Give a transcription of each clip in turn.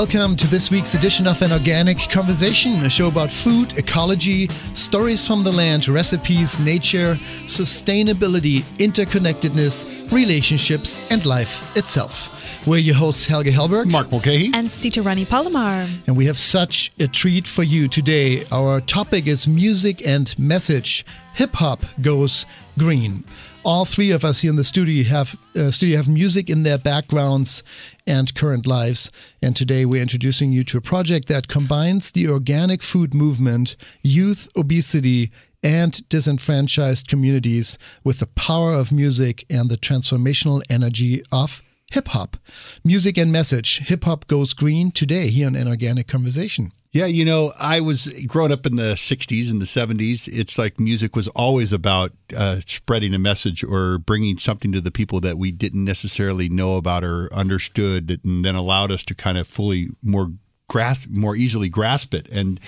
Welcome to this week's edition of An Organic Conversation, a show about food, ecology, stories from the land, recipes, nature, sustainability, interconnectedness, relationships, and life itself. We're your hosts, Helge Hellberg. Mark Mulcahy. And Sita Rani Palomar. And we have such a treat for you today. Our topic is music and message. Hip hop goes green. All three of us here in the studio have uh, studio have music in their backgrounds and current lives. And today we're introducing you to a project that combines the organic food movement, youth obesity, and disenfranchised communities with the power of music and the transformational energy of hip hop. Music and message. Hip hop goes green today here on An Organic Conversation. Yeah, you know, I was growing up in the 60s and the 70s. It's like music was always about uh, spreading a message or bringing something to the people that we didn't necessarily know about or understood, and then allowed us to kind of fully more grasp, more easily grasp it. And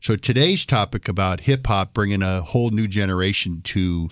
so today's topic about hip hop bringing a whole new generation to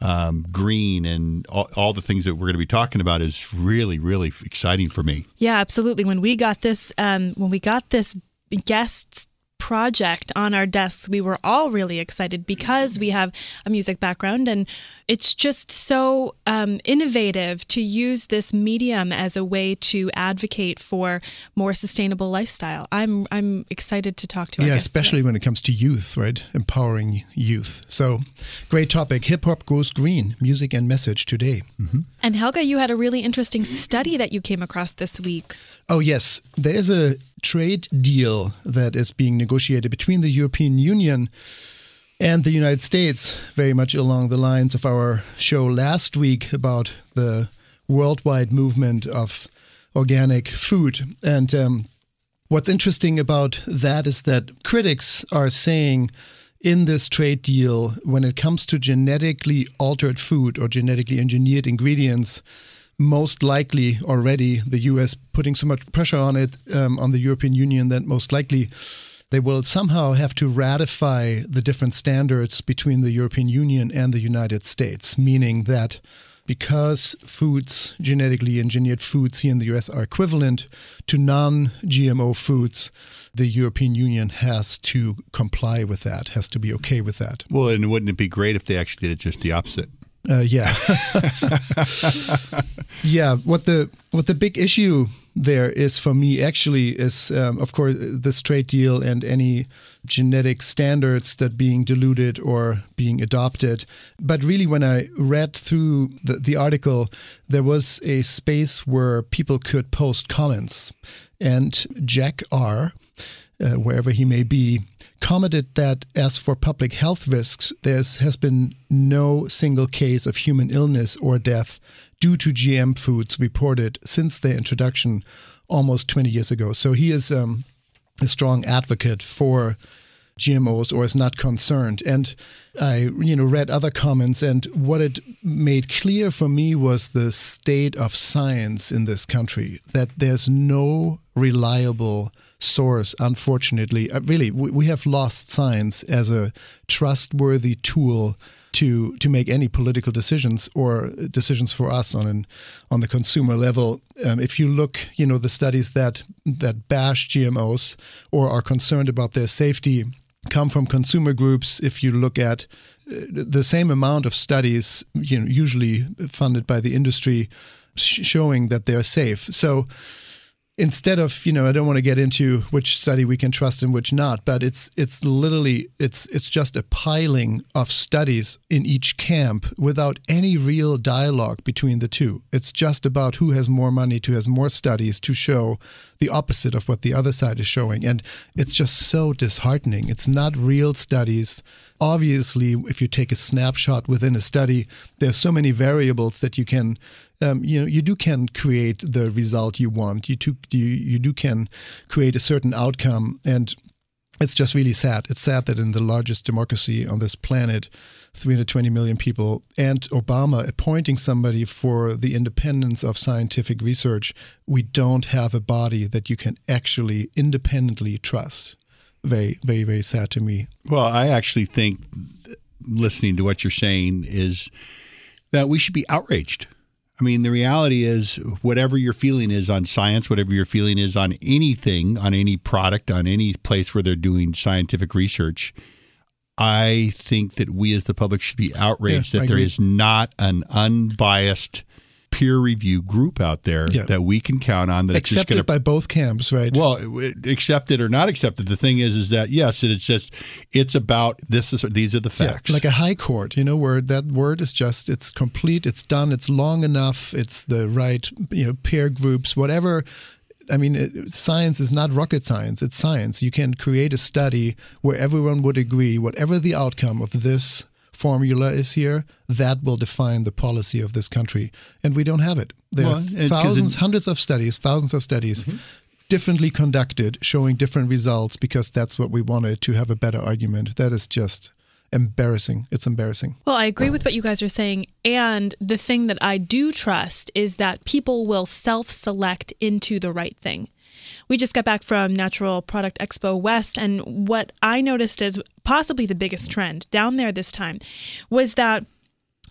um, green and all, all, the things that we're going to be talking about is really, really exciting for me. Yeah, absolutely. When we got this, um, when we got this guests project on our desks, we were all really excited because we have a music background and it's just so um, innovative to use this medium as a way to advocate for more sustainable lifestyle. I'm I'm excited to talk to. You. Yeah, especially today. when it comes to youth, right? Empowering youth. So, great topic. Hip hop goes green. Music and message today. Mm-hmm. And Helge, you had a really interesting study that you came across this week. Oh yes, there is a trade deal that is being negotiated between the European Union and the United States, very much along the lines of our show last week about the worldwide movement of organic food. And um, what's interesting about that is that critics are saying in this trade deal, when it comes to genetically altered food or genetically engineered ingredients, most likely already the US putting so much pressure on it, um, on the European Union, that most likely they will somehow have to ratify the different standards between the European Union and the United States, meaning that because foods, genetically engineered foods here in the US are equivalent to non GMO foods, the European Union has to comply with that, has to be okay with that. Well, and wouldn't it be great if they actually did it just the opposite? Uh, yeah, yeah. What the what the big issue there is for me actually is um, of course this trade deal and any genetic standards that being diluted or being adopted. But really, when I read through the, the article, there was a space where people could post comments, and Jack R. Uh, wherever he may be, commented that as for public health risks, there has been no single case of human illness or death due to GM foods reported since their introduction almost 20 years ago. So he is um, a strong advocate for GMOs or is not concerned. And I, you know, read other comments, and what it made clear for me was the state of science in this country. That there's no reliable source, unfortunately. Uh, really, we, have lost science as a trustworthy tool to to make any political decisions or decisions for us on an on the consumer level. Um, if you look, you know, the studies that that bash GMOs or are concerned about their safety come from consumer groups. If you look at uh, the same amount of studies, you know, usually funded by the industry, sh- showing that they're safe. So instead of you know i don't want to get into which study we can trust and which not but it's it's literally it's it's just a piling of studies in each camp without any real dialogue between the two. It's just about who has more money to has more studies to show the opposite of what the other side is showing. And it's just so disheartening. It's not real studies. Obviously if you take a snapshot within a study there's so many variables that you can um, you know you do can create the result you want. You do you, you do can create a certain outcome, and it's just really sad. It's sad that in the largest democracy on this planet, 320 million people, and Obama appointing somebody for the independence of scientific research, we don't have a body that you can actually independently trust. Very, very, very sad to me. Well, I actually think listening to what you're saying is that we should be outraged I mean, the reality is, whatever your feeling is on science, whatever your feeling is on anything, on any product, on any place where they're doing scientific research, I think that we as the public should be outraged Yeah, that there is not an unbiased peer review group out there Yeah. that we can count on that's just Accepted to by both camps, right? well, accepted or not accepted. The thing is, is that yes, it's just it's about this is these are the Yeah, facts. like a high court, you know, where that word is just it's complete, it's done, it's long enough, it's the right, you know, peer groups, whatever. I mean, it, science is not rocket science; it's science. You can create a study where everyone would agree, whatever the outcome of this formula is here, that will define the policy of this country, and we don't have it. There Well, are thousands, in- hundreds of studies, thousands of studies. Differently conducted, showing different results because that's what we wanted to have a better argument. That is just embarrassing. It's embarrassing. Well, I agree with what you guys are saying. And the thing that I do trust is that people will self select into the right thing. We just got back from Natural Product Expo West, and what I noticed as possibly the biggest trend down there this time was that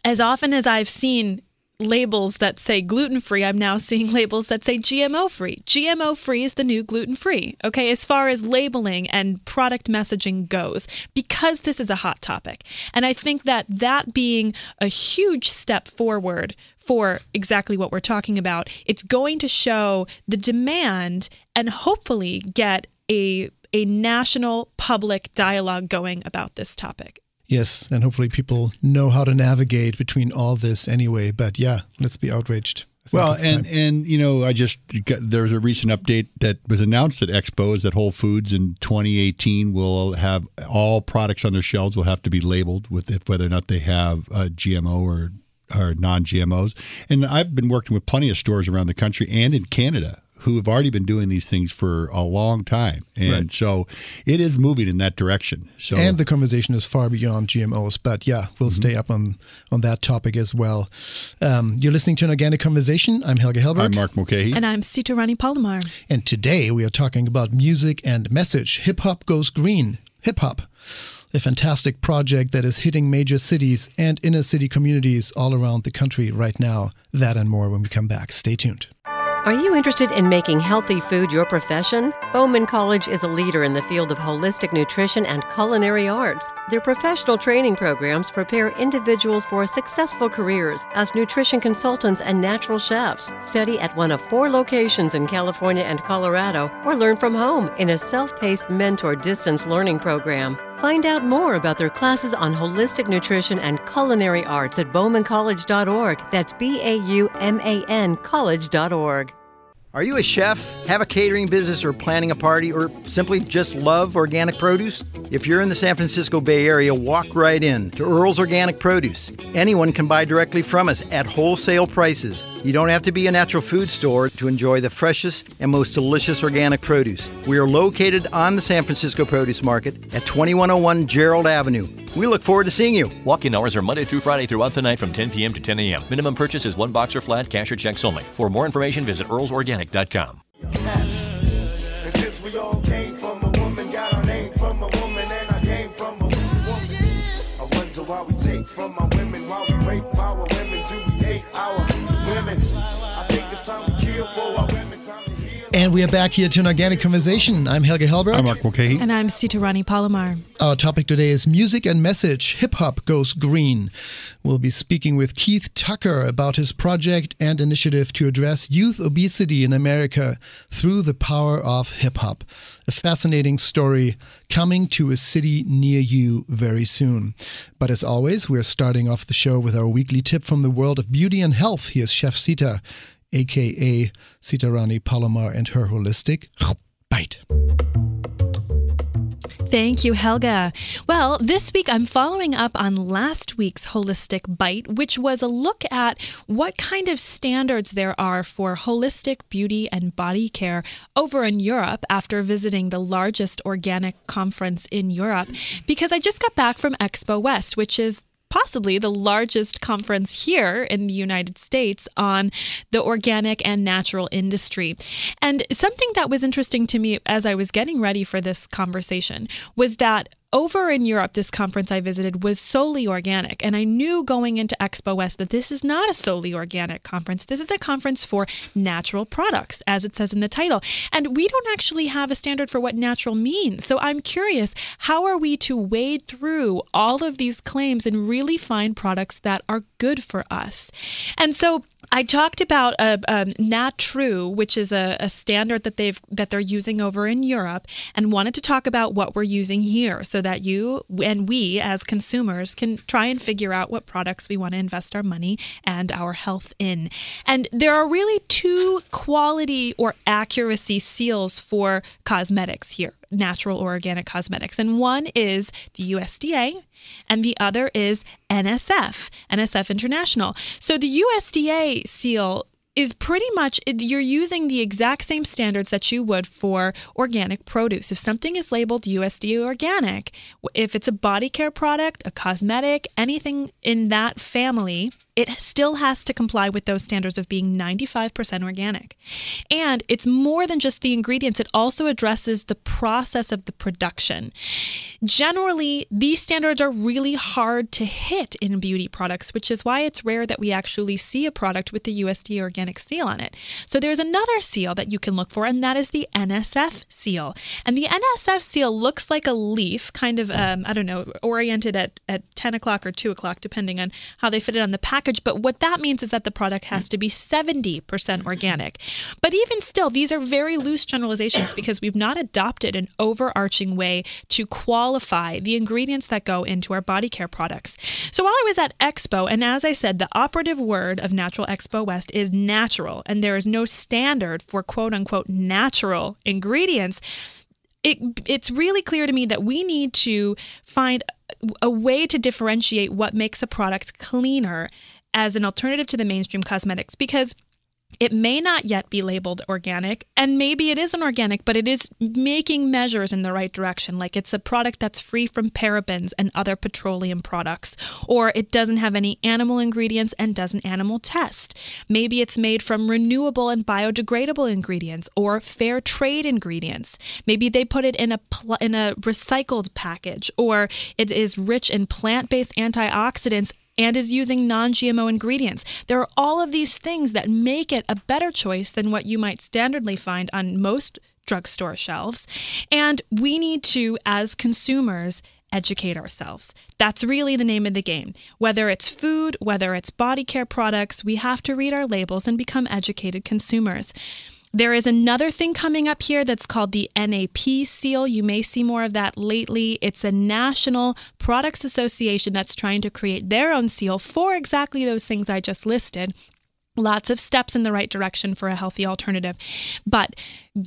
as often as I've seen labels that say gluten free, I'm now seeing labels that say GMO free. GMO free is the new gluten free, okay, as far as labeling and product messaging goes, because this is a hot topic. And I think that that being a huge step forward for exactly what we're talking about, it's going to show the demand and hopefully get a a national public dialogue going about this topic. Yes, and hopefully people know how to navigate between all this anyway. But yeah, let's be outraged. Well, and time. and you know, I just got, there was a recent update that was announced at Expo is that Whole Foods in 2018 will have all products on their shelves will have to be labeled with if, whether or not they have uh, GMO or or non-GMOs. And I've been working with plenty of stores around the country and in Canada who have already been doing these things for a long time, and Right. so it is moving in that direction. So and the conversation is far beyond GMOs. But yeah, we'll Mm-hmm. stay up on on that topic as well. Um, you're listening to an organic conversation. I'm Helge Hellberg. I'm Mark Mulcahy. And I'm Sita Rani Palomar. And today we are talking about music and message. Hip hop goes green. Hip hop. A fantastic project that is hitting major cities and inner city communities all around the country right now. That and more when we come back. Stay tuned. Are you interested in making healthy food your profession? Bauman College is a leader in the field of holistic nutrition and culinary arts. Their professional training programs prepare individuals for successful careers as nutrition consultants and natural chefs. Study at one of four locations in California and Colorado or learn from home in a self paced mentor distance learning program. Find out more about their classes on holistic nutrition and culinary arts at baumancollege.org. That's B A U M A N college.org. Are you a chef, have a catering business, or planning a party, or simply just love organic produce? If you're in the San Francisco Bay Area, walk right in to Earl's Organic Produce. Anyone can buy directly from us at wholesale prices. You don't have to be a natural food store to enjoy the freshest and most delicious organic produce. We are located on the San Francisco Produce Market at 2101 Gerald Avenue. We look forward to seeing you. Walk-in hours are Monday through Friday throughout the night from 10 p.m. to 10 a.m. Minimum purchase is one box or flat, cash or checks only. For more information, visit earlsorganic.com. And why we take from our women, why we rape our women, do we hate our women? I think it's time to kill for our women, time to heal. And we are back here to an organic conversation. I'm Helge Hellberg. I'm Mark Mulcahy. And I'm Sita Rani Palomar. Our topic today is music and message. Hip hop goes green. We'll be speaking with Keith Tucker about his project and initiative to address youth obesity in America through the power of hip hop. A fascinating story coming to a city near you very soon. But as always, we're starting off the show with our weekly tip from the world of beauty and health. Here's Chef Sita, aka Sita Rani Palomar, and her holistic bite. Thank you, Helge. Well, this week I'm following up on last week's Holistic Bite, which was a look at what kind of standards there are for holistic beauty and body care over in Europe after visiting the largest organic conference in Europe. Because I just got back from Expo West, which is possibly the largest conference here in the United States on the organic and natural industry. And something that was interesting to me as I was getting ready for this conversation was that over in Europe, this conference I visited was solely organic. And I knew going into Expo West that this is not a solely organic conference. This is a conference for natural products, as it says in the title. And we don't actually have a standard for what natural means. So I'm curious how are we to wade through all of these claims and really find products that are good for us? And so I talked about a, a Nat which is a, a, standard that they've that they're using over in Europe, and wanted to talk about what we're using here, so that you and we as consumers can try and figure out what products we want to invest our money and our health in. And there are really two quality or accuracy seals for cosmetics here natural or organic cosmetics. And one is the USDA, and the other is NSF, NSF International. So the USDA seal is pretty much you're using the exact same standards that you would for organic produce. If something is labeled USDA organic, if it's a body care product, a cosmetic, anything in that family, it still has to comply with those standards of being 95% organic. And it's more than just the ingredients, it also addresses the process of the production. Generally, these standards are really hard to hit in beauty products, which is why it's rare that we actually see a product with the USDA organic seal on it. So there's another seal that you can look for, and that is the NSF seal. And the NSF seal looks like a leaf, kind of, um, I don't know, oriented at, at 10 o'clock or 2 o'clock, depending on how they fit it on the package package, but what that means is that the product has to be 70% organic. But even still, these are very loose generalizations because we've not adopted an overarching way to qualify the ingredients that go into our body care products. So while I was at Expo, and as I said, the operative word of Natural Expo West is natural, and there is no standard for quote unquote natural ingredients. It, it's really clear to me that we need to find a way to differentiate what makes a product cleaner as an alternative to the mainstream cosmetics because it may not yet be labeled organic, and maybe it isn't organic, but it is making measures in the right direction. Like it's a product that's free from parabens and other petroleum products, or it doesn't have any animal ingredients and doesn't animal test. Maybe it's made from renewable and biodegradable ingredients or fair trade ingredients. Maybe they put it in a pl- in a recycled package, or it is rich in plant-based antioxidants and is using non GMO ingredients. There are all of these things that make it a better choice than what you might standardly find on most drugstore shelves. And we need to, as consumers, educate ourselves. That's really the name of the game. Whether it's food, whether it's body care products, we have to read our labels and become educated consumers. There is another thing coming up here that's called the NAP seal. You may see more of that lately. It's a national products association that's trying to create their own seal for exactly those things I just listed. Lots of steps in the right direction for a healthy alternative. But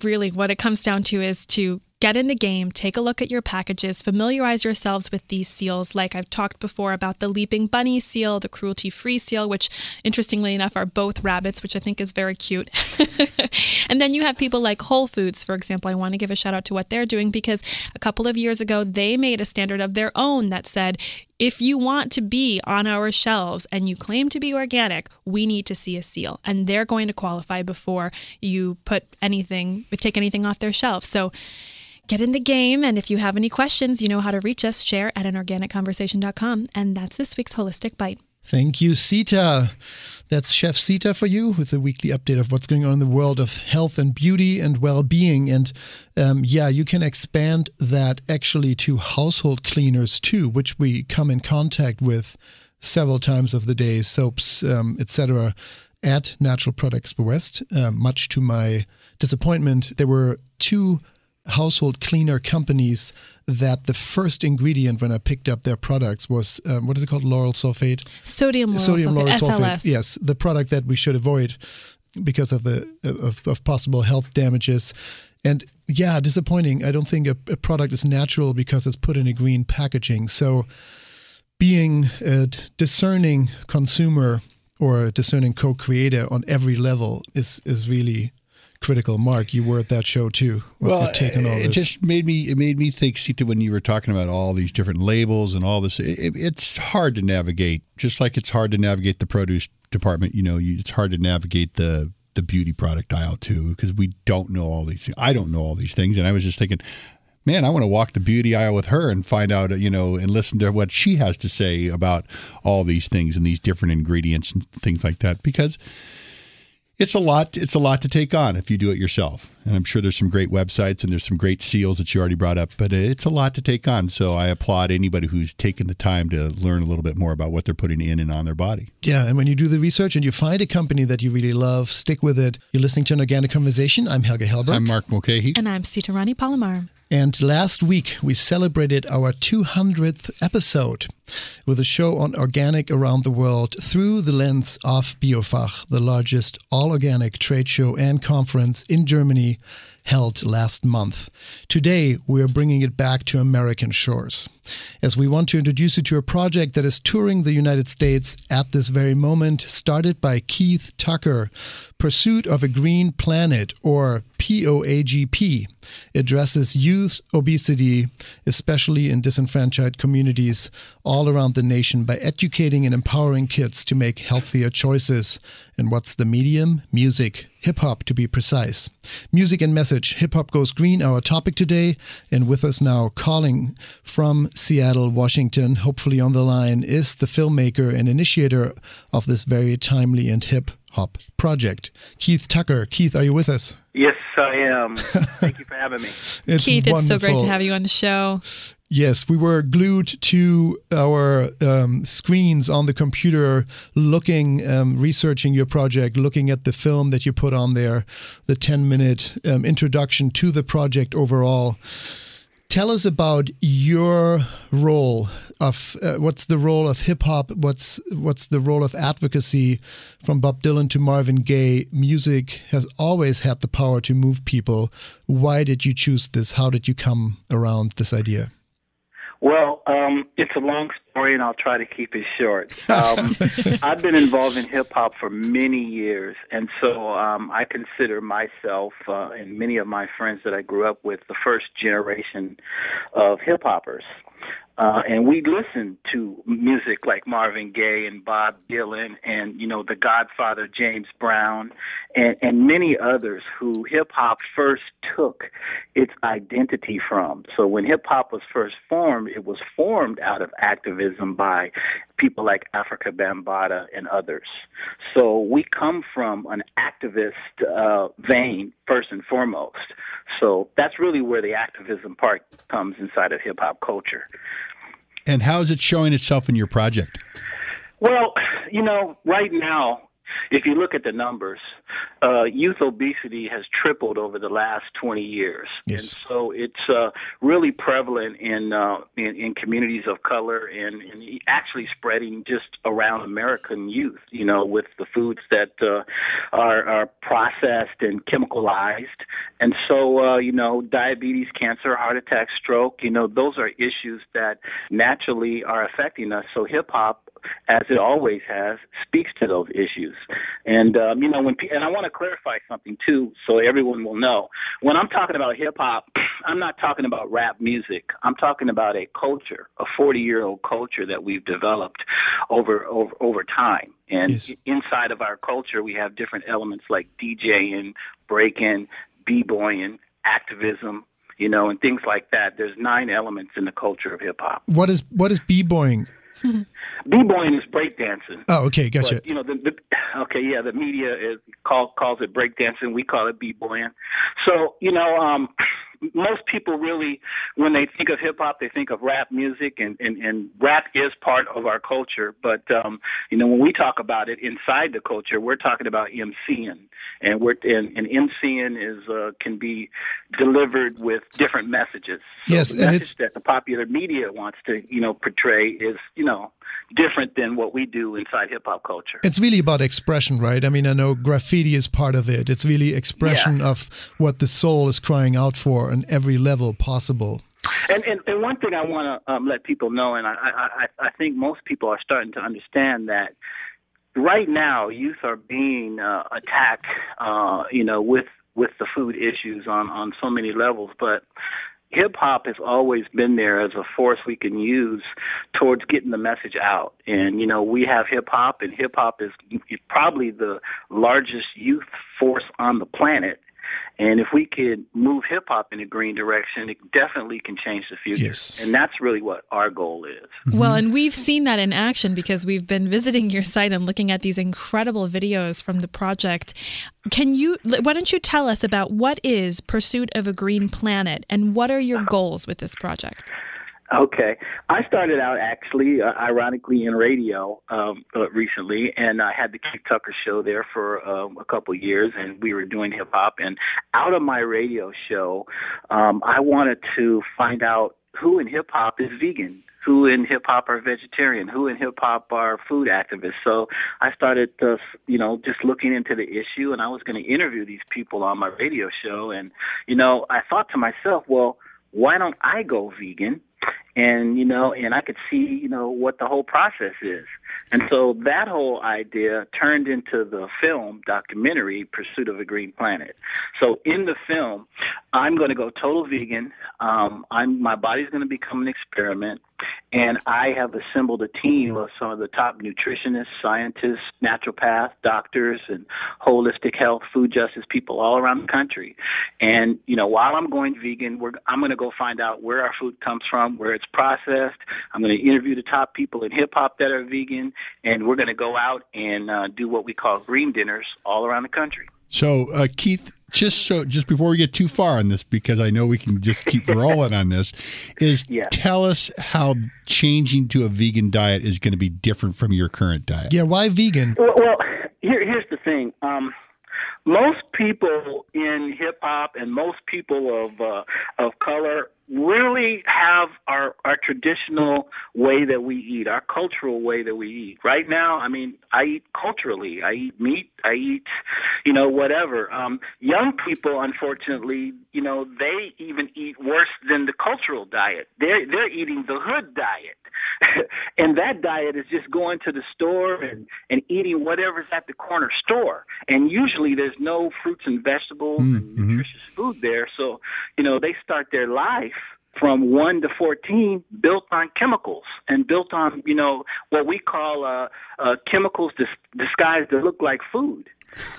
really, what it comes down to is to get in the game, take a look at your packages, familiarize yourselves with these seals. Like I've talked before about the Leaping Bunny seal, the cruelty free seal, which interestingly enough are both rabbits, which I think is very cute. and then you have people like Whole Foods, for example. I want to give a shout out to what they're doing because a couple of years ago they made a standard of their own that said, if you want to be on our shelves and you claim to be organic, we need to see a seal. And they're going to qualify before you put anything, take anything off their shelf. So get in the game. And if you have any questions, you know how to reach us, share at anorganicconversation.com. And that's this week's Holistic Bite. Thank you, Sita. That's Chef Sita for you with a weekly update of what's going on in the world of health and beauty and well being. And um, yeah, you can expand that actually to household cleaners too, which we come in contact with several times of the day, soaps, um, etc. At Natural Products West. Uh, much to my disappointment, there were two household cleaner companies that the first ingredient when I picked up their products was um, what is it called? Lauryl sulfate. Sodium lauryl Sodium sulfate. Lauryl sulfate. SLS. Yes, the product that we should avoid because of the of, of possible health damages. And yeah, disappointing. I don't think a, a product is natural because it's put in a green packaging. So being a discerning consumer or a discerning co-creator on every level is is really critical. Mark, you were at that show too. What's well, all it just made me it made me think. Sita, when you were talking about all these different labels and all this, it, it's hard to navigate. Just like it's hard to navigate the produce department. You know, you, it's hard to navigate the the beauty product aisle too because we don't know all these. I don't know all these things, and I was just thinking man, I want to walk the beauty aisle with her and find out, you know, and listen to what she has to say about all these things and these different ingredients and things like that because it's a lot it's a lot to take on if you do it yourself and i'm sure there's some great websites and there's some great seals that you already brought up but it's a lot to take on so i applaud anybody who's taken the time to learn a little bit more about what they're putting in and on their body Yeah, and when you do the research and you find a company that you really love, stick with it. You're listening to an organic conversation. I'm Helge Hellberg. i'm mark mulcahy And I'm Sita Rani Palomar. And last week, we celebrated our 200th episode with a show on organic around the world through the lens of Biofach, the largest all organic trade show and conference in Germany held last month. Today, we're bringing it back to American shores as we want to introduce you to a project that is touring the United States at this very moment, started by Keith Tucker, Pursuit of a Green Planet, or POAGP, addresses youth obesity, especially in disenfranchised communities all around the nation, by educating and empowering kids to make healthier choices. And what's the medium? Music, hip hop to be precise. Music and message, hip hop goes green, our topic today. And with us now, calling from Seattle, Washington, hopefully on the line, is the filmmaker and initiator of this very timely and hip hop project, Keith Tucker. Keith, are you with us? Yes, I am. Thank you for having me. It's Keith, it's so great to have you on the show. Yes, we were glued to our um, screens on the computer, looking, um, researching your project, looking at the film that you put on there, the 10 minute um, introduction to the project overall. Tell us about your role of uh, what's the role of hip hop, what's what's the role of advocacy from Bob Dylan to Marvin Gaye. Music has always had the power to move people. Why did you choose this? How did you come around this idea? Well, um, it's a long story, and I'll try to keep it short. Um, I've been involved in hip hop for many years, and so um, I consider myself uh, and many of my friends that I grew up with the first generation of hip hoppers. Uh, and we listened to music like Marvin Gaye and Bob Dylan and, you know, the Godfather James Brown and, and many others who hip hop first took its identity from. So when hip hop was first formed, it was formed out of activism by people like Afrika Bambaataa and others. So we come from an activist uh, vein first and foremost. So that's really where the activism part comes inside of hip hop culture. And how is it showing itself in your project? Well, you know, right now, if you look at the numbers, uh, youth obesity has tripled over the last 20 years. Yes. And so it's uh, really prevalent in, uh, in in communities of color and, and actually spreading just around American youth. You know, with the foods that uh, are, are processed and chemicalized, and so uh, you know, diabetes, cancer, heart attack, stroke. You know, those are issues that naturally are affecting us. So hip hop as it always has, speaks to those issues. And um, you know, when pe- and I want to clarify something too, so everyone will know. When I'm talking about hip hop, I'm not talking about rap music. I'm talking about a culture, a 40 year old culture that we've developed over over over time. And Yes. inside of our culture, we have different elements like DJing, breaking, b-boying, activism. You know, and things like that. There's nine elements in the culture of hip hop. What is what is b-boying? B-boying is breakdancing. Oh, okay, gotcha. But, you know, the, the okay, yeah, the media is call, calls it breakdancing. We call it b-boying. So, you know, um, most people really, when they think of hip hop, they think of rap music, and, and, and rap is part of our culture. But um, you know, when we talk about it inside the culture, we're talking about MCing, and we're and, and MCing is uh, can be delivered with different messages. So Yes, and it's- that the popular media wants to you know portray is you know different than what we do inside hip hop culture. It's really about expression, right? I mean, I know graffiti is part of it. It's really expression Yeah. of what the soul is crying out for on every level possible. And, and and one thing I want to um, let people know, and I, I I think most people are starting to understand that right now youth are being uh, attacked, uh, you know, with with the food issues on on so many levels, but hip hop has always been there as a force we can use towards getting the message out. And you know, we have hip hop, and hip hop is probably the largest youth force on the planet. And if we could move hip hop in a green direction, it definitely can change the future. Yes. And that's really what our goal is. Mm-hmm. Well, and we've seen that in action because we've been visiting your site and looking at these incredible videos from the project. Can you, why don't you tell us about what is Pursuit of a Green Planet and what are your goals with this project? Okay, I started out actually, uh, ironically, in radio um, uh, recently, and I had the Keith Tucker show there for um, a couple years, and we were doing hip hop. And out of my radio show, um, I wanted to find out who in hip hop is vegan, who in hip hop are vegetarian, who in hip hop are food activists. So I started, uh, you know, just looking into the issue, and I was going to interview these people on my radio show. And you know, I thought to myself, well, why don't I go vegan? And you know and i could see you know what the whole process is and so that whole idea turned into the film documentary pursuit of a green planet so in the film i'm going to go total vegan um i'm my body's going to become an experiment and I have assembled a team of some of the top nutritionists, scientists, naturopaths, doctors, and holistic health, food justice people all around the country. And you know, while I'm going vegan, I'm going to go find out where our food comes from, where it's processed. I'm going to interview the top people in hip hop that are vegan, and we're going to go out and uh, do what we call green dinners all around the country. So, uh, Keith, just so just before we get too far on this, because I know we can just keep rolling on this, is Yeah. tell us how changing to a vegan diet is going to be different from your current diet. Yeah, why vegan? Well, well here, here's the thing. Um, most people in hip hop and most people of uh, of color really have our our traditional way that we eat, our cultural way that we eat. Right now, I mean, I eat culturally. I eat meat. I eat, you know, whatever. Um, young people, unfortunately, you know, they even eat worse than the cultural diet. They're they're eating the hood diet. and that diet is just going to the store and, and eating whatever's at the corner store. And usually there's no fruits and vegetables and nutritious food there. So, you know, they start their life from 1 to 14 built on chemicals and built on, you know, what we call uh, uh, chemicals dis- disguised to look like food.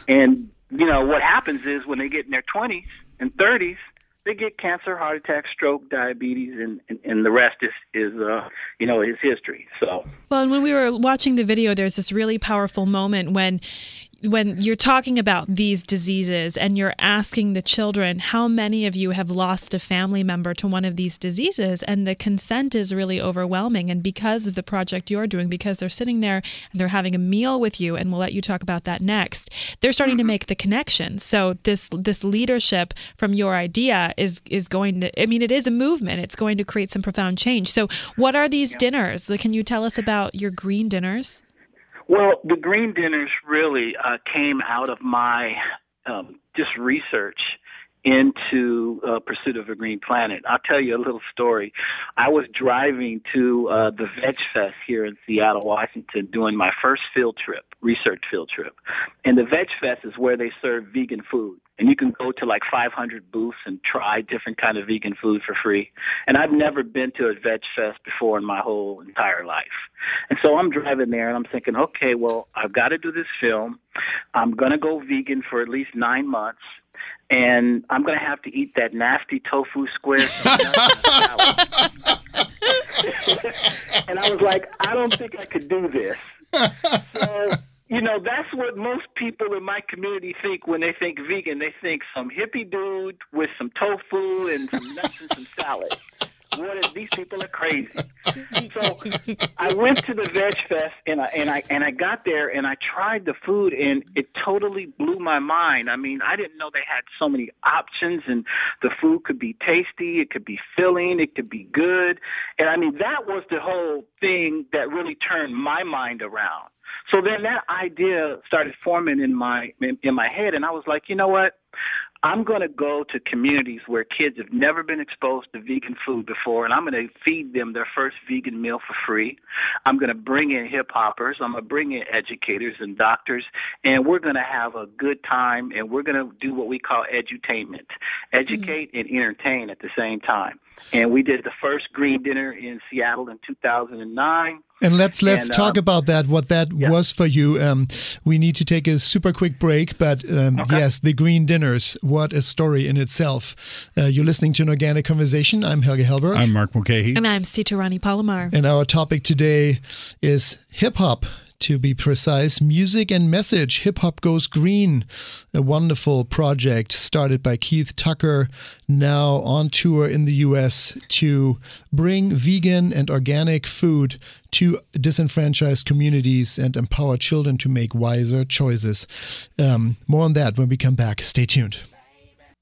And, you know, what happens is when they get in their 20s and 30s, they get cancer, heart attack, stroke, diabetes, and, and, and the rest is, is uh, you know, is history. So, Well, and when we were watching the video, there's this really powerful moment when when you're talking about these diseases and you're asking the children how many of you have lost a family member to one of these diseases? And the consent is really overwhelming. And because of the project you're doing because they're sitting there and they're having a meal with you and we'll let you talk about that next they're starting to mm-hmm. make the connection. So this this leadership from your idea is is going to i mean it is a movement. It's going to create some profound change. So what are these dinners? Can you tell us about your green dinners Well, the green dinners really uh, came out of my um, just research into uh, Pursuit of a Green Planet. I'll tell you a little story. I was driving to uh, the Veg Fest here in Seattle, Washington, doing my first field trip, research field trip. And the Veg Fest is where they serve vegan food. And you can go to like 500 booths and try different kind of vegan food for free. And I've never been to a Veg Fest before in my whole entire life. And so I'm driving there and I'm thinking, okay, well, I've got to do this film. I'm going to go vegan for at least nine months. And I'm going to have to eat that nasty tofu square. and I was like, I don't think I could do this. So, you know, that's what most people in my community think when they think vegan. They think some hippie dude with some tofu and some nuts and some salad. What is these people are crazy. So I went to the Veg Fest and I and I and I got there and I tried the food and it totally blew my mind. I mean, I didn't know they had so many options and the food could be tasty, it could be filling, it could be good. And I mean, that was the whole thing that really turned my mind around. So then that idea started forming in my in, my head and I was like, you know what? I'm going to go to communities where kids have never been exposed to vegan food before, and I'm going to feed them their first vegan meal for free. I'm going to bring in hip hoppers. I'm going to bring in educators and doctors, and we're going to have a good time, and we're going to do what we call edutainment educate and entertain at the same time. And we did the first green dinner in Seattle in 2009 And let's let's And, talk um, about that. What that yeah. was for you. Um, we need to take a super quick break, but um, yes, the green dinners. What a story in itself. Uh, you're listening to an organic conversation. I'm Helge Hellberg, I'm Mark Mulcahy. And I'm Sita Rani Palomar. and our topic today is hip hop. To be precise, music and message. Hip Hop Goes Green, a wonderful project started by Keith Tucker, now on tour in the US to bring vegan and organic food to disenfranchised communities and empower children to make wiser choices. Um, more on that when we come back. Stay tuned.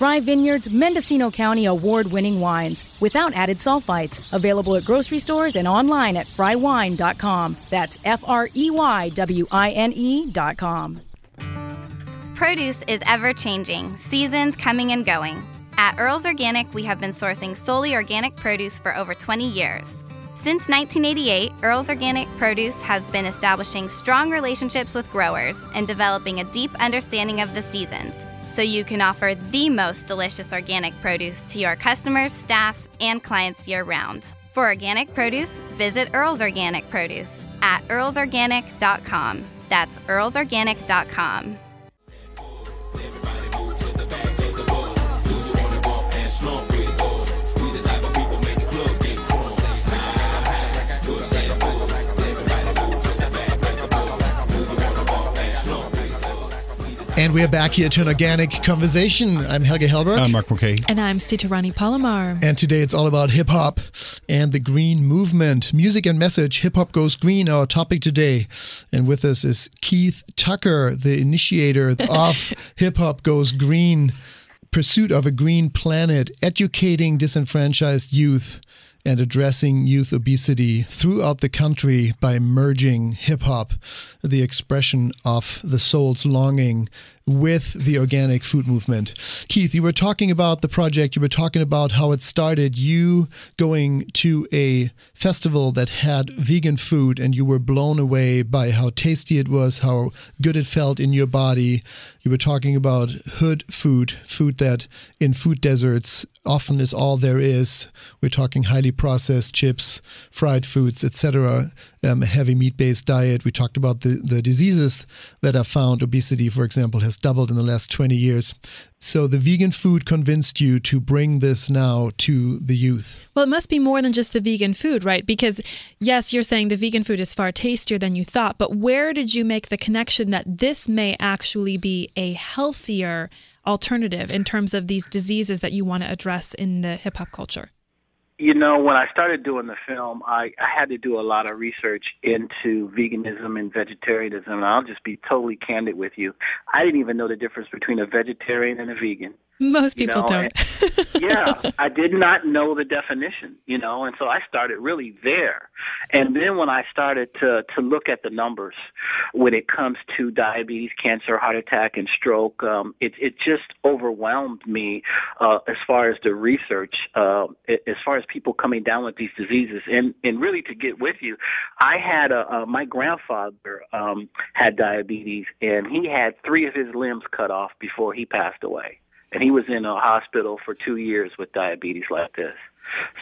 Frey Vineyards Mendocino County award winning wines without added sulfites. Available at grocery stores and online at freywine.com. That's F R E Y W I N E.com. Produce is ever changing, seasons coming and going. At Earl's Organic, we have been sourcing solely organic produce for over 20 years. Since 1988, Earl's Organic Produce has been establishing strong relationships with growers and developing a deep understanding of the seasons so you can offer the most delicious organic produce to your customers, staff, and clients year round. For organic produce, visit Earl's Organic Produce at earlsorganic.com. That's earlsorganic.com. And we are back here to an organic conversation. I'm Helge Hellberg. I'm Mark Mulcahy. And I'm Sita Rani Palomar. And today it's all about hip hop and the green movement. Music and message, hip hop goes green, our topic today. And with us is Keith Tucker, the initiator of Hip Hop Goes Green, pursuit of a green planet, educating disenfranchised youth and addressing youth obesity throughout the country by merging hip hop, the expression of the soul's longing, with the organic food movement. Keith, you were talking about the project, you were talking about how it started, you going to a festival that had vegan food and you were blown away by how tasty it was, how good it felt in your body. You were talking about hood food, food that in food deserts often is all there is. We're talking highly processed chips, fried foods, etc. Um, a heavy meat-based diet. We talked about the, the diseases that are found. Obesity, for example, has doubled in the last 20 years. So the vegan food convinced you to bring this now to the youth. Well, it must be more than just the vegan food, right? Because, yes, you're saying the vegan food is far tastier than you thought, but where did you make the connection that this may actually be a healthier alternative in terms of these diseases that you want to address in the hip hop culture? You know, when I started doing the film, I, I had to do a lot of research into veganism and vegetarianism. And I'll just be totally candid with you. I didn't even know the difference between a vegetarian and a vegan. Most You people know, don't. yeah, I did not know the definition, you know, and so I started really there. And then when I started to to look at the numbers when it comes to diabetes, cancer, heart attack, and stroke, um, it it just overwhelmed me uh, as far as the research, uh, as far as people coming down with these diseases. And and really to get with you, I had a, uh, my grandfather um, had diabetes, and he had three of his limbs cut off before he passed away and he was in a hospital for two years with diabetes like this.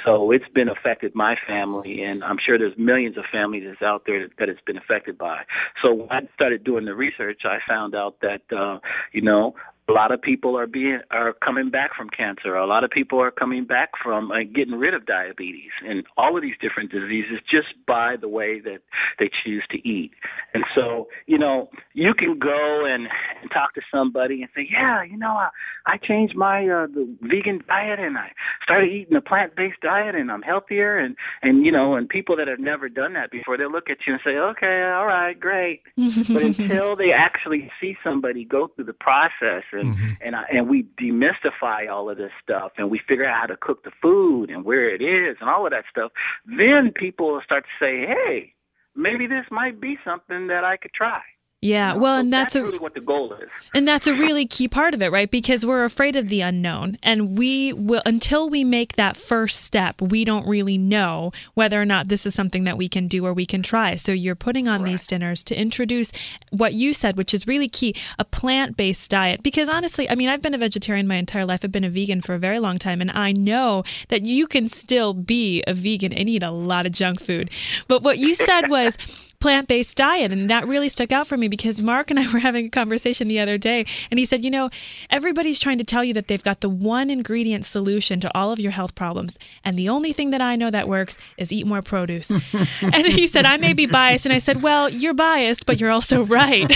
So it's been affected my family, and I'm sure there's millions of families that's out there that, it's been affected by. So when I started doing the research, I found out that uh, you know a lot of people are being are coming back from cancer. A lot of people are coming back from uh, getting rid of diabetes and all of these different diseases just by the way that they choose to eat. And so, you know, you can go and, and talk to somebody and say, "Yeah, you know, I, I changed my uh, the vegan diet and I started eating a plant-based diet and I'm healthier." And and you know, and people that have never done that before, they'll look at you and say, "Okay, all right, great." but until they actually see somebody go through the process and mm-hmm. and I, and we demystify all of this stuff and we figure out how to cook the food and where it is and all of that stuff, then people will start to say, "Hey, maybe this might be something that I could try." Yeah, well, and that's, that's a really what the goal is. and that's a really key part of it, right? Because we're afraid of the unknown, and we will until we make that first step, we don't really know whether or not this is something that we can do or we can try. So you're putting on these dinners to introduce what you said, which is really key, a plant-based diet. Because honestly, I mean, I've been a vegetarian my entire life. I've been a vegan for a very long time, and I know that you can still be a vegan and eat a lot of junk food. But what you said was plant based diet. And that really stuck out for me because Mark and I were having a conversation the other day. And he said, You know, everybody's trying to tell you that they've got the one ingredient solution to all of your health problems. And the only thing that I know that works is eat more produce. and he said, I may be biased. And I said, Well, you're biased, but you're also right.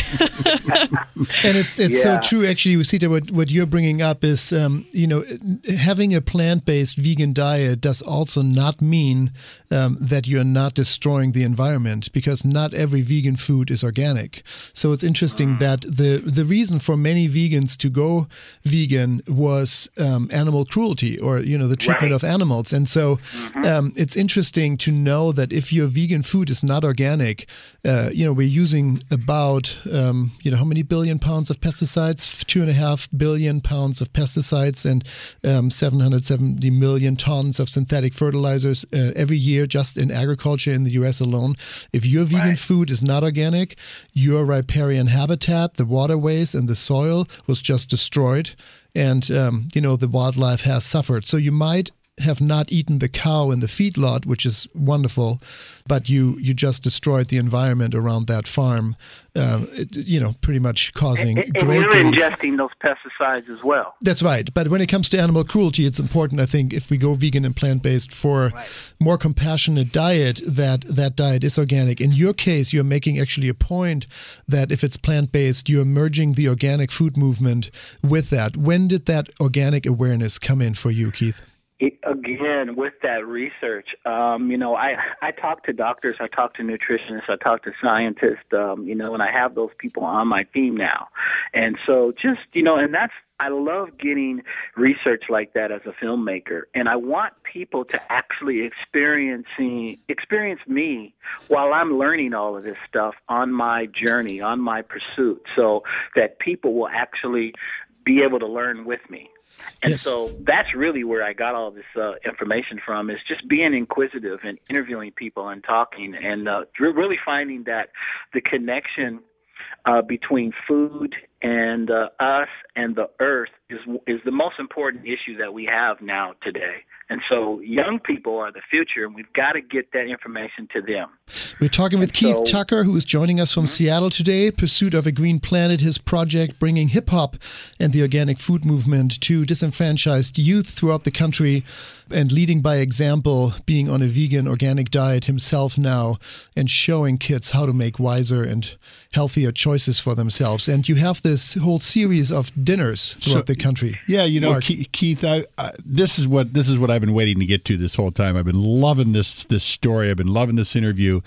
and it's it's Yeah. so true actually Usita, what what you're bringing up is um, you know having a plant-based vegan diet does also not mean um, that you're not destroying the environment because not every vegan food is organic. So it's interesting that the the reason for many vegans to go vegan was um, animal cruelty or you know the treatment of animals. And so um, it's interesting to know that if your vegan food is not organic uh, you know we're using about um, you know how many billion pounds of pesticides? Two and a half billion pounds of pesticides and um, 770 million tons of synthetic fertilizers uh, every year just in agriculture in the US alone. If your vegan food is not organic. Your riparian habitat the waterways and the soil was just destroyed. And um, you know the wildlife has suffered. So you might have not eaten the cow in the feedlot, which is wonderful, but you you just destroyed the environment around that farm. Um, it, you know, pretty much causing And, and grief. ingesting those pesticides as well. That's right. But when it comes to animal cruelty, it's important, I think, if we go vegan and plant based for more compassionate diet, that that diet is organic. In your case, you're making actually a point that if it's plant based, you're merging the organic food movement with that. When did that organic awareness come in for you, Keith? Again with that research um, you know i i talk to doctors i talk to nutritionists i talk to scientists um, you know and i have those people on my team now. And so just you know and that's i love getting research like that as a filmmaker. And i want people to actually experiencing experience me while i'm learning all of this stuff on my journey on my pursuit so that people will actually be able to learn with me and Yes. so that's really where I got all this uh, information from is just being inquisitive and interviewing people and talking and uh, re- really finding that the connection uh, between food and uh, us and the earth is is the most important issue that we have now today. And so young people are the future, and we've got to get that information to them. We're talking with Keith so- Tucker, who is joining us from mm-hmm. Seattle today. Pursuit of a Green Planet, his project bringing hip hop and the organic food movement to disenfranchised youth throughout the country and leading by example, being on a vegan organic diet himself now and showing kids how to make wiser and healthier choices for themselves. And you have this whole series of dinners throughout the country. Yeah, you know, Mark. Keith, I, I, this is what this is what I've been waiting to get to this whole time. I've been loving this this story. I've been loving this interview,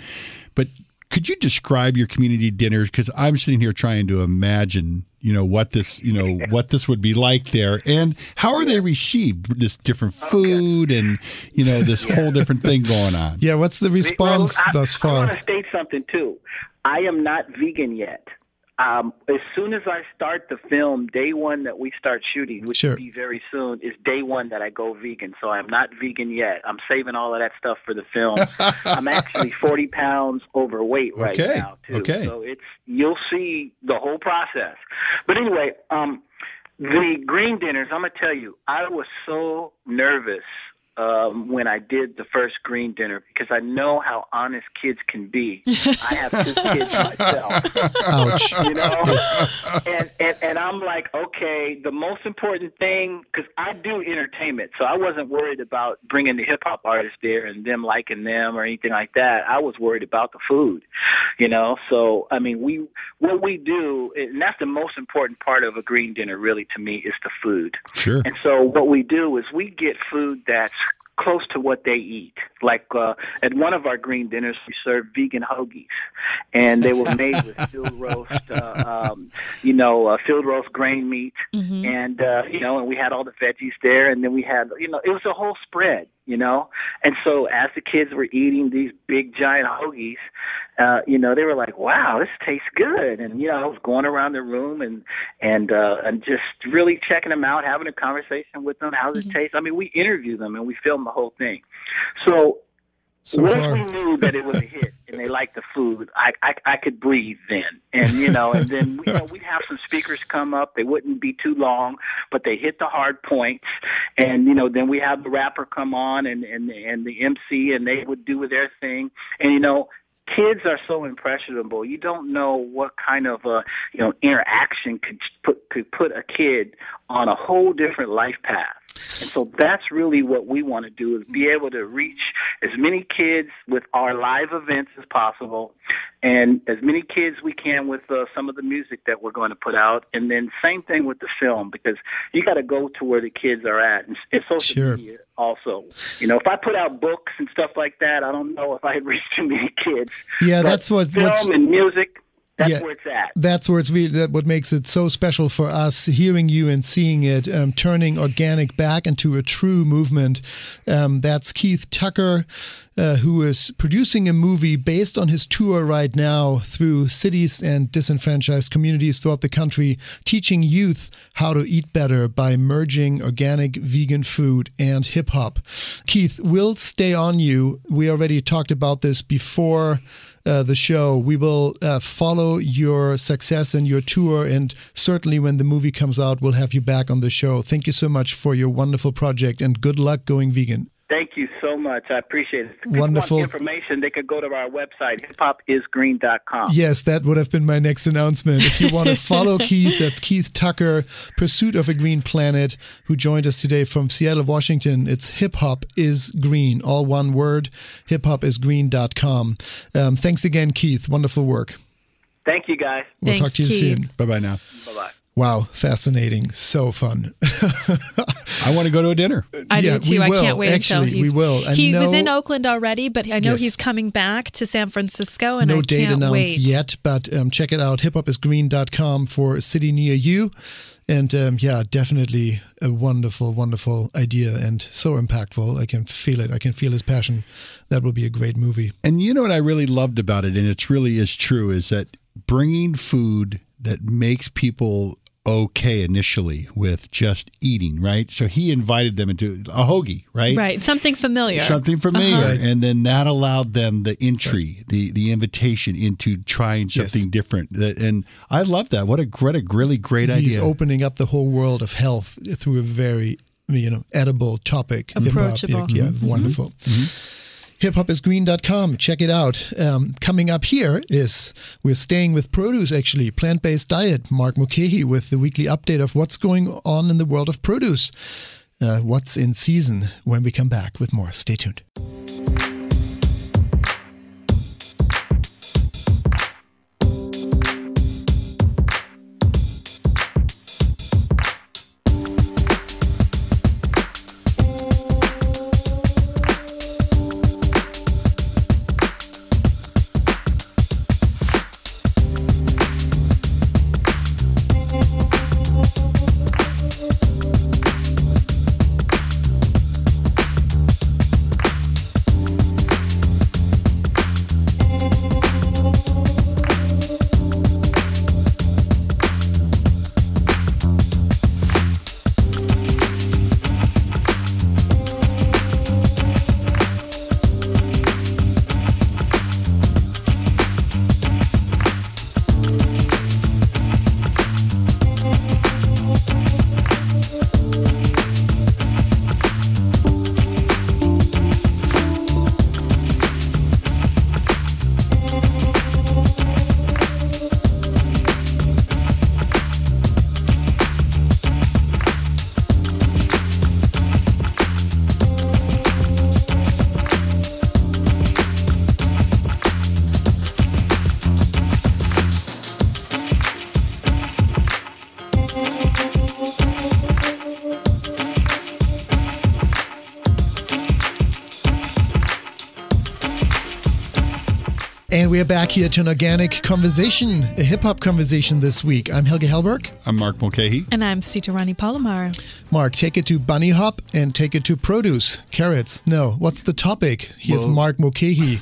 but could you describe your community dinners? Because I'm sitting here trying to imagine, you know, what this, you know, what this would be like there, and how are they received? This different oh, food, and you know, this whole different thing going on. Yeah, what's the response Well, I- thus far I far? want to state something too. I am not vegan yet. Um, as soon as I start the film, day one that we start shooting, which Sure. will be very soon, is day one that I go vegan. So I'm not vegan yet. I'm saving all of that stuff for the film. I'm actually 40 pounds overweight right Okay, now too. okay. So it's you'll see the whole process. But anyway, um, the green dinners. I'm gonna tell you, I was so nervous um, when I did the first green dinner because I know how honest kids can be. I have two kids myself Ouch. you know and, and and i'm like okay the most important thing because i do entertainment so i wasn't worried about bringing the hip hop artists there and them liking them or anything like that i was worried about the food you know so i mean we what we do and that's the most important part of a green dinner really to me is the food Sure. and so what we do is we get food that's close to what they eat. Like uh, at one of our green dinners, we served vegan hoagies, and they were made with field roast, uh, um, you know, uh, field roast grain meat, and uh, you know, and we had all the veggies there, and then we had, you know, it was a whole spread. You know. And so as the kids were eating these big giant hoagies, uh, you know, they were like, "Wow, this tastes good." And you know, I was going around the room and and uh, and just really checking them out, having a conversation with them. How does it taste? I mean, we interview them and we film the whole thing. So So once far. we knew that it was a hit and they liked the food, I, I I could breathe then, and you know, and then you know we'd have some speakers come up. They wouldn't be too long, but they hit the hard points, and you know, then we have the rapper come on and and and the MC, and they would do their thing, and you know. Kids are so impressionable. You don't know what kind of uh, you know interaction could put could put a kid on a whole different life path. And so that's really what we want to do is be able to reach as many kids with our live events as possible and as many kids we can with uh, some of the music that we're going to put out. And then same thing with the film because you got to go to where the kids are at and, and social Sure. media also. You know if i put out books and stuff like that i don't know if i'd reach too many kids. Yeah, But that's what- film what's- and music that's Yeah. where it's at That's where it's really that what makes it so special for us hearing you and seeing it um, turning organic back into a true movement. Um, that's Keith Tucker, uh, who is producing a movie based on his tour right now through cities and disenfranchised communities throughout the country, teaching youth how to eat better by merging organic vegan food and hip hop. Keith, we'll stay on you. We already talked about this before uh, the show. We will uh, follow your success and your tour, and certainly when the movie comes out, we'll have you back on the show. Thank you so much for your wonderful project, and good luck going vegan. Thank you so much. I appreciate it. If Wonderful. Want information, they could go to our website, hiphopisgreen.com. Yes, that would have been my next announcement. If you want to follow Keith, that's Keith Tucker, Pursuit of a Green Planet, who joined us today from Seattle, Washington. It's hip hop is green, all one word, hiphopisgreen.com. Um, thanks again, Keith. Wonderful work. Thank you, guys. We'll talk to you soon. Bye bye now. Bye bye. Wow, fascinating. So fun. I want to go to a dinner. I Yeah, do too. we I will. can't wait until Actually, we will. I he was in Oakland already, but I know Yes. he's coming back to San Francisco, and no I date can't announced wait. yet, but um, check it out hiphopisgreen.com for a city near you. And um, yeah, definitely a wonderful, wonderful idea and so impactful. I can feel it. I can feel his passion. That will be a great movie. And you know what I really loved about it, and it's really is true, is that bringing food that makes people okay initially with just eating, right? So he invited them into a hoagie, right? Right, something familiar. Something familiar, Uh-huh. and then that allowed them the entry, the the invitation into trying Yes. something different. That, and I love that. What a what a really great He's idea. He's opening up the whole world of health through a very, you know, edible topic. Approachable. Yeah, Mm-hmm. wonderful. Hiphopisgreen.com. Check it out. Um, coming up here is we're staying with produce, actually, plant based diet. Mark Mulcahy with the weekly update of what's going on in the world of produce. Uh, what's in season when we come back with more. Stay tuned. Back here to an organic conversation, a hip hop conversation this week. I'm Helge Hellberg. I'm Mark Mulcahy. And I'm Sita Rani Palomar. Mark, take it to Bunny Hop and take it to produce. Carrots. No, what's the topic? Here's Well- Mark Mulcahy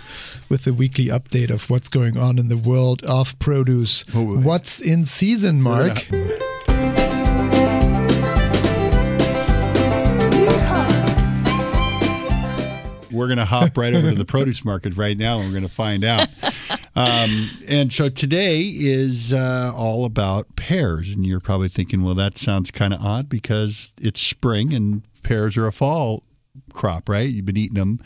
with the weekly update of what's going on in the world of produce. Oh, What's in season, Mark? We're going to hop right over to the produce market right now and we're going to find out. Um, and so today is uh, all about pears. And you're probably thinking, well, that sounds kind of odd because it's spring and pears are a fall crop, right? You've been eating them.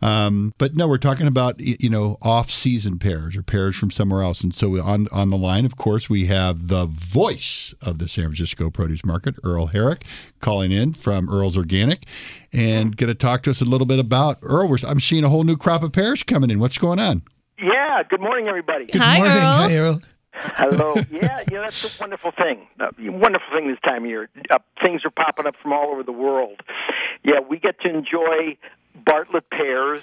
Um, but no, we're talking about you know off-season pears or pears from somewhere else. And so on on the line, of course, we have the voice of the San Francisco produce market, Earl Herrick, calling in from Earl's Organic, and going to talk to us a little bit about Earl. I'm seeing a whole new crop of pears coming in. What's going on? Yeah, good morning, everybody. Good Hi, morning. Earl. Hi, Earl. Hello. Yeah, you know, that's a wonderful thing. A wonderful thing this time of year. Uh, things are popping up from all over the world. Yeah, we get to enjoy Bartlett pears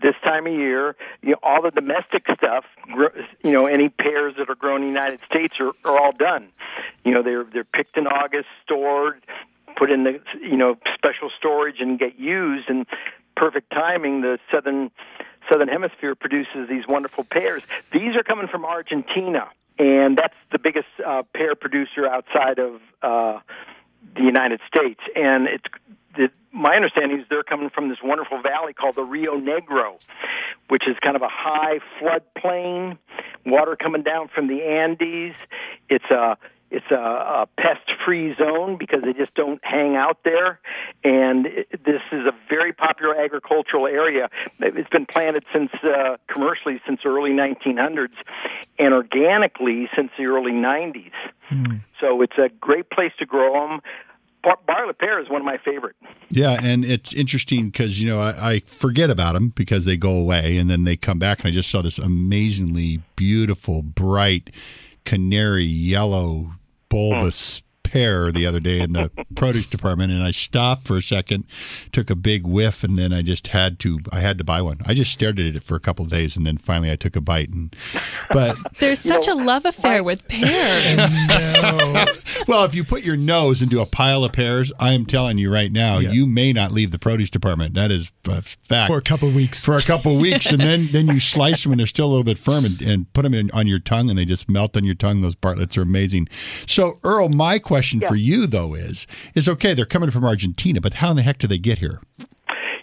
this time of year. You know, all the domestic stuff, gr- you know, any pears that are grown in the United States are, are all done. You know, they're they're picked in August, stored, put in the you know special storage, and get used. And perfect timing. The southern southern hemisphere produces these wonderful pears. These are coming from Argentina, and that's the biggest uh, pear producer outside of uh, the United States. And it's the, my understanding is they're coming from this wonderful valley called the Rio Negro, which is kind of a high floodplain, water coming down from the Andes. It's a it's a, a pest-free zone because they just don't hang out there, and it, this is a very popular agricultural area. It's been planted since uh, commercially since the early 1900s, and organically since the early 90s. So it's a great place to grow them. Bar- Bartlett pear is one of my favorite. Yeah, and it's interesting because you know I, I forget about them because they go away and then they come back, and I just saw this amazingly beautiful, bright, canary yellow bulbous pear the other day in the produce department, and I stopped for a second, took a big whiff, and then I just had to I had to buy one. I just stared at it for a couple of days, and then finally I took a bite. And but There's such a love affair with pears. No. well, if you put your nose into a pile of pears, I am telling you right now, Yeah. you may not leave the produce department. That is a fact. For a couple of weeks. For a couple of weeks, and then then you slice them, and they're still a little bit firm, and, and put them in, on your tongue, and they just melt on your tongue. Those Bartletts are amazing. So, Earl, my question for you though is is okay. They're coming from Argentina, but how in the heck do they get here?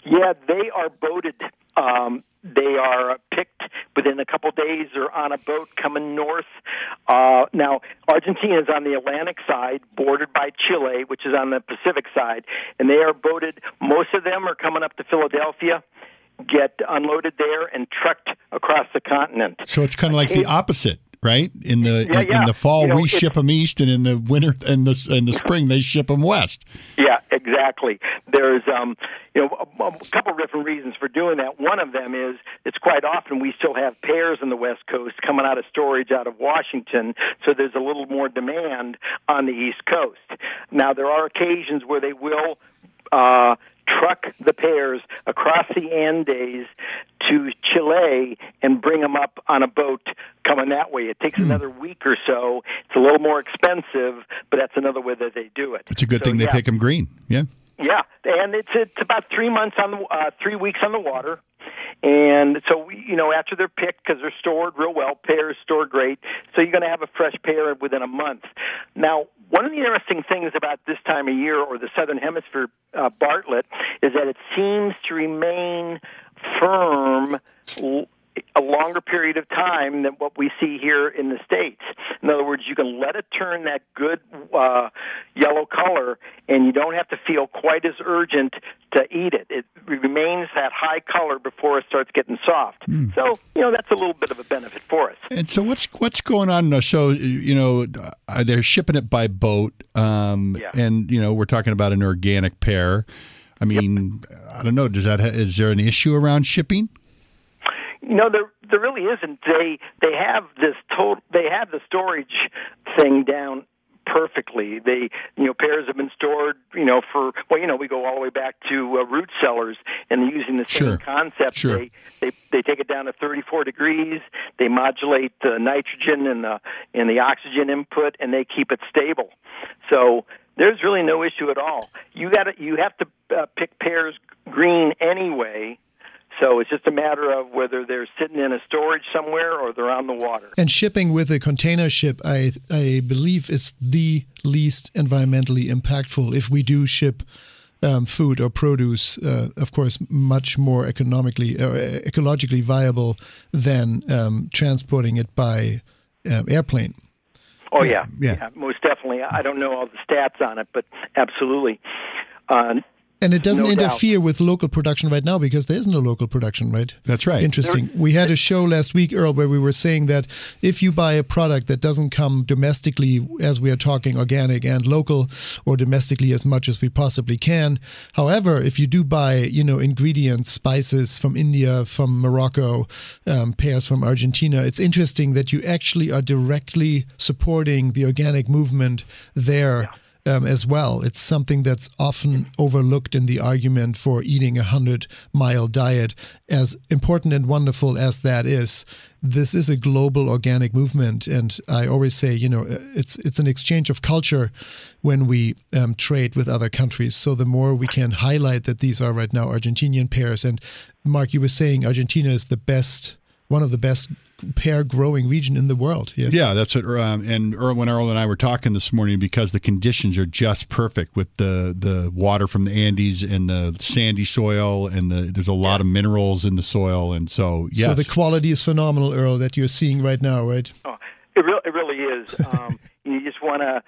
Yeah, they are boated. Um, they are picked within a couple days. They're on a boat coming north. Uh, now, Argentina is on the Atlantic side, bordered by Chile, which is on the Pacific side, and they are boated. Most of them are coming up to Philadelphia, get unloaded there, and trucked across the continent. So it's kind of like the opposite, right? In the Yeah, in, yeah. in the fall You know, we ship them east, and in the winter and the in the spring they ship them west. Yeah, exactly. There's, um, you know, a, a couple of different reasons for doing that. One of them is it's quite often we still have pears on the West Coast coming out of storage out of Washington, so there's a little more demand on the East Coast. Now there are occasions where they will. Uh, truck the pears across the Andes to Chile and bring them up on a boat coming that way. It takes another week or so. It's a little more expensive, but that's another way that they do it. It's a good So, thing they yeah. pick them green. Yeah. Yeah, and it's it's about three months on the uh, three weeks on the water, and so we, you know after they're picked because they're stored real well, pears stored great, so you're going to have a fresh pear within a month. Now, one of the interesting things about this time of year or the southern hemisphere uh, Bartlett is that it seems to remain firm. A longer period of time than what we see here in the states. In other words, you can let it turn that good uh, yellow color, and you don't have to feel quite as urgent to eat it. It remains that high color before it starts getting soft. So, you know, that's a little bit of a benefit for us. And so what's what's going on? So you know uh, they're shipping it by boat, um, Yeah. and you know we're talking about an organic pear. I mean, I don't know. Does that ha- is there an issue around shipping? You know, there there really isn't. They they have this total. They have the storage thing down perfectly. They, you know, pears have been stored, you know, for well, you know, we go all the way back to uh, root cellars, and using the same Sure. concept. Sure. They they they take it down to 34 degrees. They modulate the nitrogen and the and the oxygen input, and they keep it stable. So there's really no issue at all. You got to you have to uh, pick pears green anyway. So it's just a matter of whether they're sitting in a storage somewhere or they're on the water. And shipping with a container ship, I I believe, is the least environmentally impactful. If we do ship um, food or produce, uh, of course, much more economically, uh, ecologically viable than um, transporting it by um, airplane. Oh yeah, Yeah. most definitely. I don't know all the stats on it, but absolutely. Uh, And it doesn't No doubt. interfere with local production right now because there isn't a local production, right? That's right. Interesting. we had a show last week, Earl, where we were saying that if you buy a product that doesn't come domestically, as we are talking organic and local, or domestically as much as we possibly can. However, if you do buy, you know, ingredients, spices from India, from Morocco, um, pears from Argentina, it's interesting that you actually are directly supporting the organic movement there um, as well. It's something that's often overlooked in the argument for eating a hundred mile diet. As important and wonderful as that is, this is a global organic movement, and I always say, you know, it's it's an exchange of culture when we um, trade with other countries. So the more we can highlight that these are right now Argentinian pears, and Mark, you were saying Argentina is the best, one of the best pear growing region in the world. Yes. Yeah, that's it. Um, and Earl, when Earl and I were talking this morning, because the conditions are just perfect with the the water from the Andes and the sandy soil, and the there's a lot of minerals in the soil, and so yes, So the quality is phenomenal, Earl, that you're seeing right now, right? Oh, it, re- it really is. Um, you just want to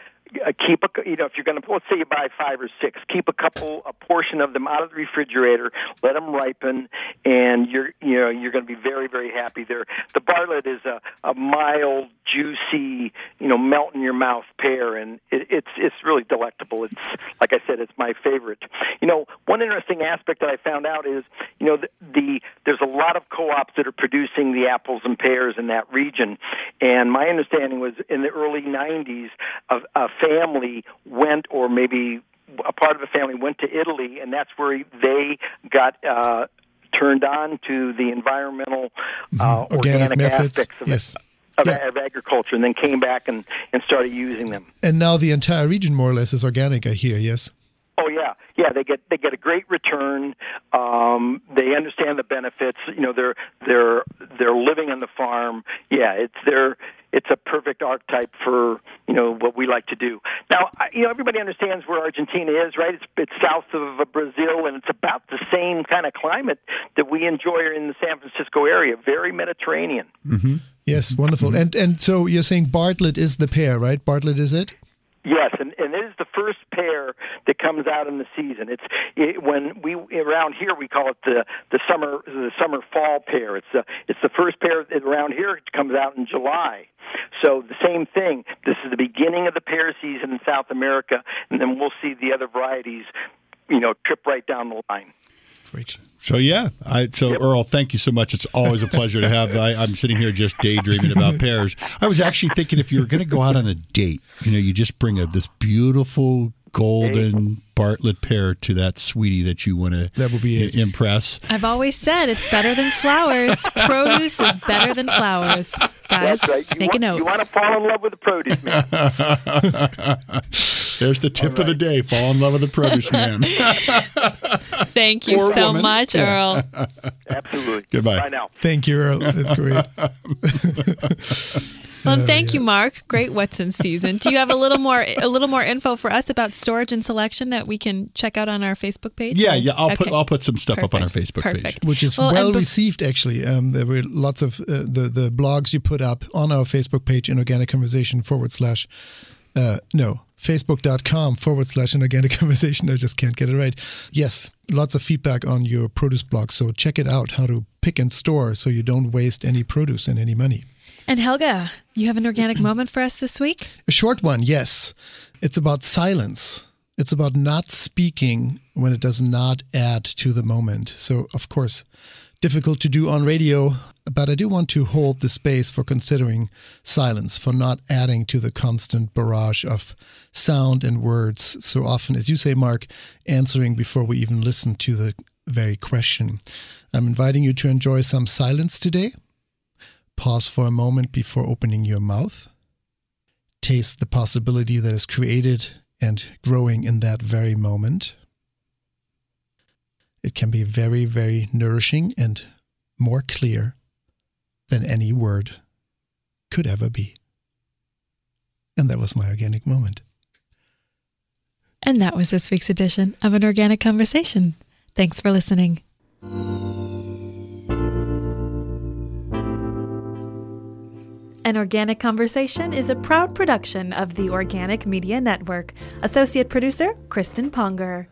Uh, keep a, you know, if you're going to, let's say you buy five or six, keep a couple, a portion of them out of the refrigerator, let them ripen, and you're, you know, you're going to be very, very happy. There, the Bartlett is a, a mild, juicy, you know, melt in your mouth pear, and it, it's it's really delectable. It's like I said, it's my favorite. You know, one interesting aspect that I found out is, you know, the, the there's a lot of co-ops that are producing the apples and pears in that region, and my understanding was in the early '90s, a, a family went, or maybe a part of the family went to Italy, and that's where they got. Uh, Turned on to the environmental uh, Mm-hmm. Organic organic, methods, aspects of, yes. of, Yeah. agriculture, and then came back and, and started using them. And now the entire region, more or less, is organic. I hear. Yes. Oh yeah, yeah. They get they get a great return. Um, they understand the benefits. You know, they're they're they're living on the farm. Yeah, it's they're it's a perfect archetype for you know what we like to do. Now, I- you know, everybody understands where Argentina is, right? It's it's south of uh, Brazil, and it's about the same kind of climate that we enjoy in the San Francisco area. Very Mediterranean. Yes, wonderful. And and so you're saying Bartlett is the pear, right? Bartlett is it? Yes, and, and it is the first pear that comes out in the season. It's it, when we around here we call it the the summer the summer fall pear. It's the it's the first pear that around here comes out in July. So the same thing. This is the beginning of the pear season in South America, and then we'll see the other varieties, you know, trip right down the line. Great. So yeah, I so Earl, thank you so much. It's always a pleasure to have. I, I'm sitting here just daydreaming about pears. I was actually thinking if you were going to go out on a date, you know, you just bring a this beautiful golden Bartlett pear to that sweetie that you want to That would be it. impress. I've always said it's better than flowers. Produce is better than flowers. Guys, That's right. You make want, a note. You want to fall in love with the produce man. There's the tip of the day. Fall in love with the produce man. Thank you Or so woman. much, Yeah. Earl. Absolutely. Goodbye. Bye now. Thank you, Earl. That's great. Well, and thank you, Mark. Great what's in season. Do you have a little more a little more info for us about storage and selection that we can check out on our Facebook page? Yeah, yeah. I'll put I'll put some stuff up on our Perfect. Facebook page. Which is Well, well bef- received, actually. Um, there were lots of uh, the the blogs you put up on our Facebook page, in Organic Conversation forward slash uh, no facebook.com forward slash inorganic conversation. I just can't get it right. Yes, lots of feedback on your produce blog. So check it out. How to pick and store so you don't waste any produce and any money. And Helge, you have an organic moment for us this week? A short one, yes. It's about silence. It's about not speaking when it does not add to the moment. So, of course, difficult to do on radio, but I do want to hold the space for considering silence, for not adding to the constant barrage of sound and words so often, as you say, Mark, answering before we even listen to the very question. I'm inviting you to enjoy some silence today. Pause for a moment before opening your mouth. Taste the possibility that is created and growing in that very moment. It can be very, very nourishing and more clear than any word could ever be. And that was my organic moment. And that was this week's edition of An Organic Conversation. Thanks for listening. An Organic Conversation is a proud production of the Organic Media Network. Associate producer, Kristen Ponger.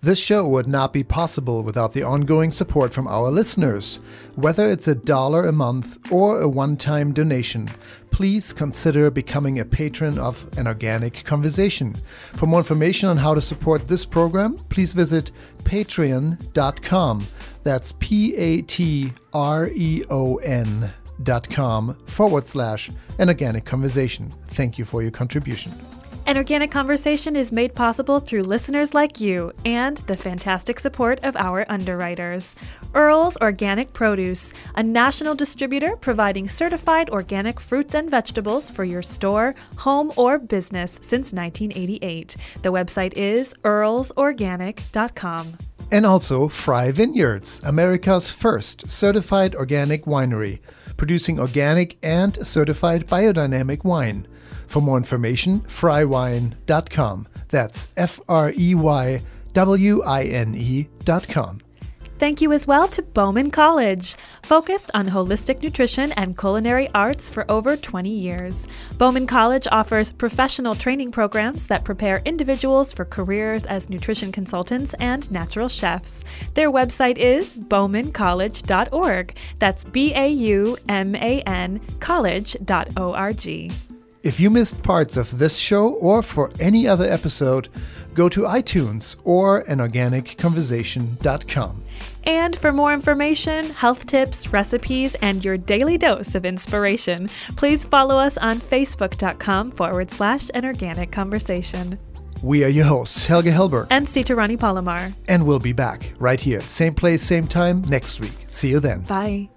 This show would not be possible without the ongoing support from our listeners. Whether it's a dollar a month or a one time donation, please consider becoming a patron of An Organic Conversation. For more information on how to support this program, please visit patreon.com. That's P A T R E O N dot com forward slash An Organic Conversation. Thank you for your contribution. An Organic Conversation is made possible through listeners like you and the fantastic support of our underwriters. Earl's Organic Produce, a national distributor providing certified organic fruits and vegetables for your store, home, or business since 1988. The website is earlsorganic.com. And also Frey Vineyards, America's first certified organic winery, producing organic and certified biodynamic wine. For more information, freywine.com. That's F R E Y W I N E.com. Thank you as well to Bauman College, focused on holistic nutrition and culinary arts for over 20 years. Bauman College offers professional training programs that prepare individuals for careers as nutrition consultants and natural chefs. Their website is baumancollege.org. That's B A U M A N college.org. If you missed parts of this show or for any other episode, go to iTunes or anorganicconversation.com. And for more information, health tips, recipes, and your daily dose of inspiration, please follow us on facebook.com forward slash an organic conversation. We are your hosts, Helge Hellberg And Sita Rani Palomar. and we'll be back right here, same place, same time next week. See you then. Bye.